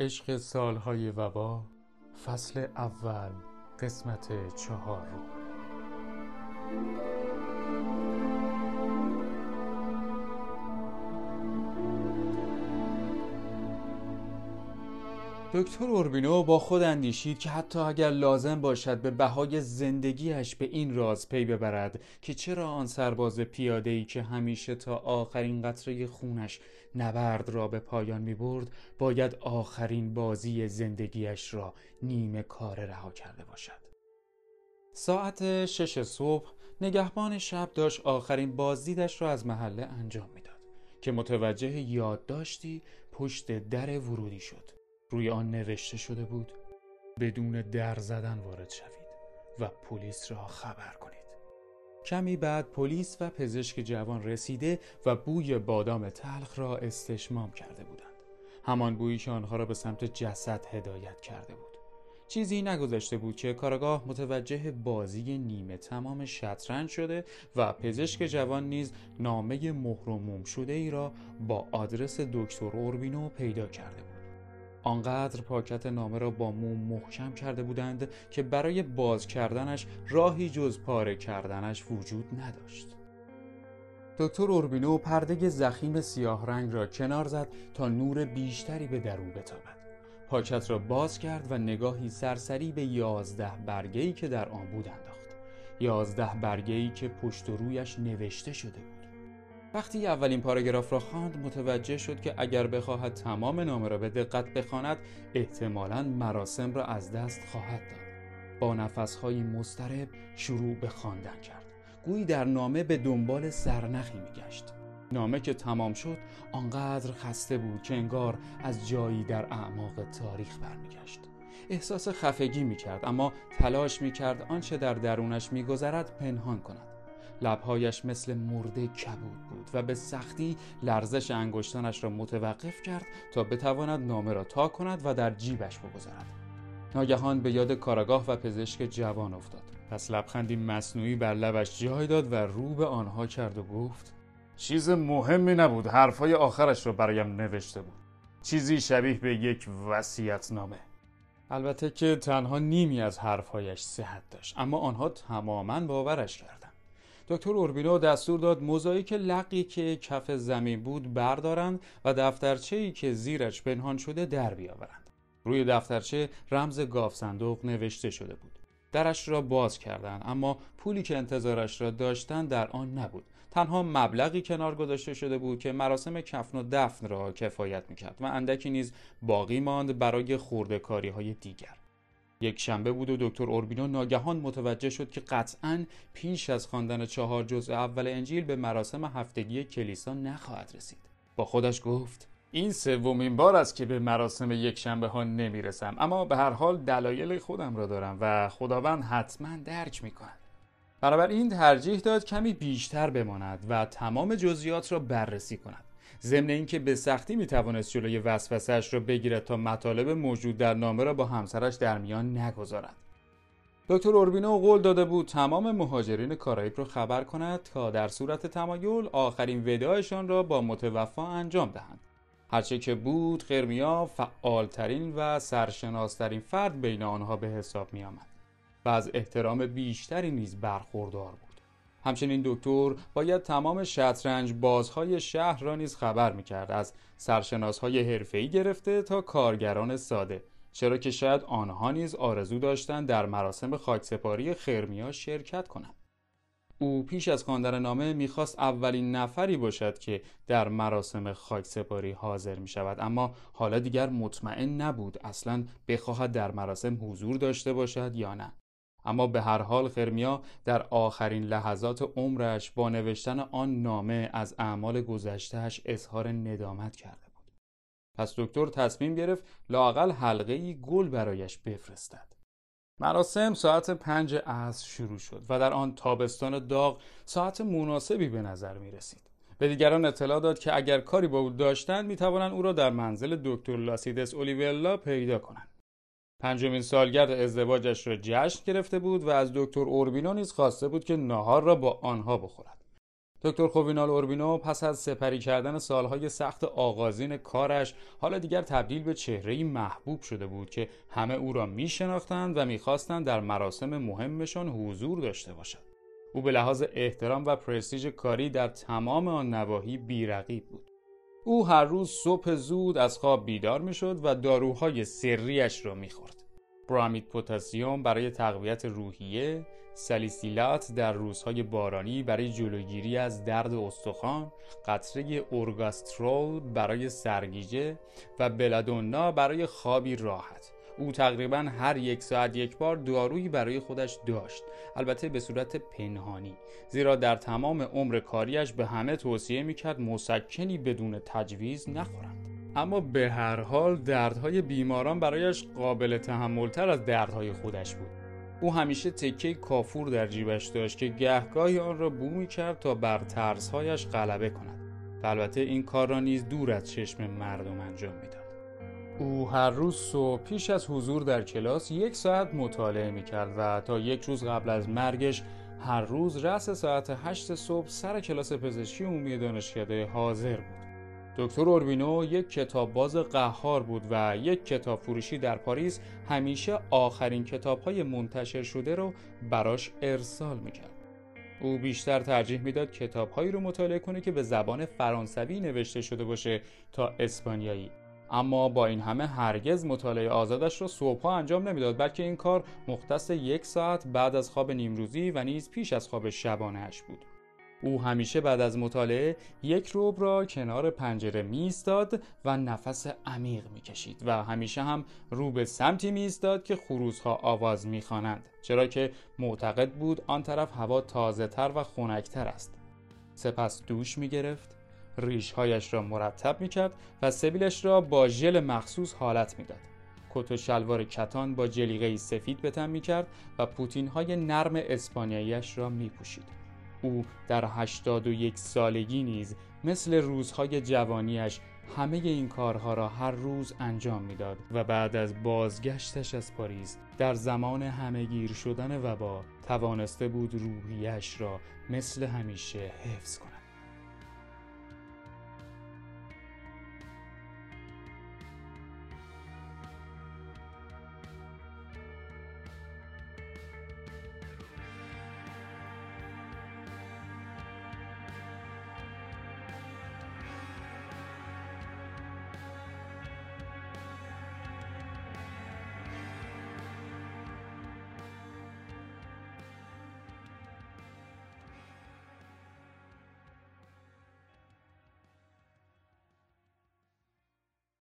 عشق سالهای وبا فصل اول قسمت چهار دکتر اوربینو با خود اندیشید که حتی اگر لازم باشد به بهای زندگیش به این راز پی ببرد که چرا آن سرباز پیاده که همیشه تا آخرین قطره خونش نبرد را به پایان می برد باید آخرین بازی زندگیش را نیمه کار رها کرده باشد. ساعت شش صبح نگهبان شب داشت آخرین بازدیدش را از محله انجام می‌داد که متوجه یادداشتی پشت در ورودی شد. روی آن نوشته شده بود بدون در زدن وارد شوید و پلیس را خبر کنید. کمی بعد پلیس و پزشک جوان رسیده و بوی بادام تلخ را استشمام کرده بودند. همان بویی که آنها را به سمت جسد هدایت کرده بود. چیزی نگذشته بود که کارگاه متوجه بازی نیمه تمام شطرنج شده و پزشک جوان نیز نامه مهر شده ای را با آدرس دکتر اوربینو پیدا کرده بود. آنقدر پاکت نامه را با موم محکم کرده بودند که برای باز کردنش راهی جز پاره کردنش وجود نداشت. دکتر اوربینو پرده زخیم سیاه رنگ را کنار زد تا نور بیشتری به درو بتابد. پاکت را باز کرد و نگاهی سرسری به یازده برگهی که در آن بود انداخت. یازده برگهی که پشت و رویش نوشته شده بود. وقتی اولین پاراگراف را خواند متوجه شد که اگر بخواهد تمام نامه را به دقت بخواند احتمالا مراسم را از دست خواهد داد. با نفسهایی مضطرب شروع به خواندن کرد. گویی در نامه به دنبال سرنخی میگشت. نامه که تمام شد آنقدر خسته بود که انگار از جایی در اعماق تاریخ برمیگشت. احساس خفگی می‌کرد اما تلاش می‌کرد آنچه در درونش میگذرد پنهان کند. لبهایش مثل مرده کبود بود و به سختی لرزش انگشتانش را متوقف کرد تا بتواند نامه را تا کند و در جیبش بگذارد. ناگهان به یاد کاراگاه و پزشک جوان افتاد. پس لبخندی مصنوعی بر لبش جای داد و رو به آنها کرد و گفت چیز مهمی نبود حرفای آخرش را برایم نوشته بود. چیزی شبیه به یک وسیعت نامه البته که تنها نیمی از حرفهایش صحت داشت اما آنها تماما باورش کرد. دکتر اوربینو دستور داد موزاییک لقی که کف زمین بود بردارند و دفترچه ای که زیرش پنهان شده در بیاورند. روی دفترچه رمز گاف صندوق نوشته شده بود. درش را باز کردند اما پولی که انتظارش را داشتند در آن نبود. تنها مبلغی کنار گذاشته شده بود که مراسم کفن و دفن را کفایت می‌کرد و اندکی نیز باقی ماند برای خوردکاری های دیگر. یک شنبه بود و دکتر اوربینو ناگهان متوجه شد که قطعا پیش از خواندن چهار جزء اول انجیل به مراسم هفتگی کلیسا نخواهد رسید. با خودش گفت این سومین بار است که به مراسم یک شنبه ها نمی‌رسم اما به هر حال دلایل خودم را دارم و خداوند حتما درک می‌کند. این ترجیح داد کمی بیشتر بماند و تمام جزئیات را بررسی کند. ضمن اینکه به سختی می‌توانست جلوی وسوسهاش را بگیرد تا مطالب موجود در نامه را با همسرش در میان نگذارد. دکتر اوربینو قول داده بود تمام مهاجرین کارائیب را خبر کند تا در صورت تمایل آخرین وداعشان را با متوفا انجام دهند. هرچه که بود خرمیا فعالترین و سرشناسترین فرد بین آنها به حساب می آمد و از احترام بیشتری نیز برخوردار بود. همچنین دکتر باید تمام شطرنج بازهای شهر را نیز خبر می‌کرد. از سرشناسهای حرفه‌ای گرفته تا کارگران ساده. چرا که شاید آنها نیز آرزو داشتند در مراسم خاکسپاری خرمیا شرکت کنند. او پیش از خواندن نامه می‌خواست اولین نفری باشد که در مراسم خاکسپاری حاضر می شود اما حالا دیگر مطمئن نبود اصلا بخواهد در مراسم حضور داشته باشد یا نه. اما به هر حال خرمیا در آخرین لحظات عمرش با نوشتن آن نامه از اعمال گذشتهش اظهار ندامت کرده بود پس دکتر تصمیم گرفت لاقل حلقه ای گل برایش بفرستد مراسم ساعت پنج عصر شروع شد و در آن تابستان داغ ساعت مناسبی به نظر می رسید. به دیگران اطلاع داد که اگر کاری با او داشتند می توانند او را در منزل دکتر لاسیدس اولیولا پیدا کنند. پنجمین سالگرد ازدواجش را جشن گرفته بود و از دکتر اوربینو نیز خواسته بود که ناهار را با آنها بخورد دکتر خوبینال اوربینو پس از سپری کردن سالهای سخت آغازین کارش حالا دیگر تبدیل به چهرهی محبوب شده بود که همه او را می شناختند و می‌خواستند در مراسم مهمشان حضور داشته باشد. او به لحاظ احترام و پرستیژ کاری در تمام آن نواحی بیرقیب بود. او هر روز صبح زود از خواب بیدار می‌شد و داروهای سریش را می‌خورد. برامید پوتاسیوم برای تقویت روحیه، سلیسیلات در روزهای بارانی برای جلوگیری از درد استخوان، قطره اورگاسترول برای سرگیجه و بلادونا برای خوابی راحت. او تقریبا هر یک ساعت یک بار دارویی برای خودش داشت البته به صورت پنهانی زیرا در تمام عمر کاریش به همه توصیه می‌کرد مسکنی بدون تجویز نخورند اما به هر حال دردهای بیماران برایش قابل تحملتر از دردهای خودش بود. او همیشه تکه کافور در جیبش داشت که گهگاهی آن را بو می کرد تا بر ترسهایش غلبه کند. البته این کار را نیز دور از چشم مردم انجام می‌داد. او هر روز صبح پیش از حضور در کلاس یک ساعت مطالعه می کرد و تا یک روز قبل از مرگش هر روز رس ساعت هشت صبح سر کلاس پزشکی عمومی دانشکده حاضر بود. دکتر اوربینو یک کتاب باز قهار بود و یک کتاب فروشی در پاریس همیشه آخرین کتاب های منتشر شده رو براش ارسال می‌کرد. او بیشتر ترجیح می‌داد کتابهایی رو مطالعه کنه که به زبان فرانسوی نوشته شده باشه تا اسپانیایی اما با این همه هرگز مطالعه آزادش را صبحها انجام نمی‌داد بلکه این کار مختص یک ساعت بعد از خواب نیمروزی و نیز پیش از خواب شبانهاش بود. او همیشه بعد از مطالعه یک روب را کنار پنجره میستاد و نفس عمیق می‌کشید و همیشه هم رو به سمتی میستاد که خروزها آواز می‌خوانند چرا که معتقد بود آن طرف هوا تازه تر و خنکتر است. سپس دوش می‌گرفت. ریشهایش را مرتب می‌کرد و سبیلش را با ژل مخصوص حالت می‌داد. کت و شلوار کتان با جلیقه سفید به تن می‌کرد و پوتین های نرم اسپانیاییش را میپوشید. او در 81 سالگی نیز مثل روزهای جوانیش همه این کارها را هر روز انجام می‌داد و بعد از بازگشتش از پاریس در زمان همهگیر شدن وبا توانسته بود روحیش را مثل همیشه حفظ کند.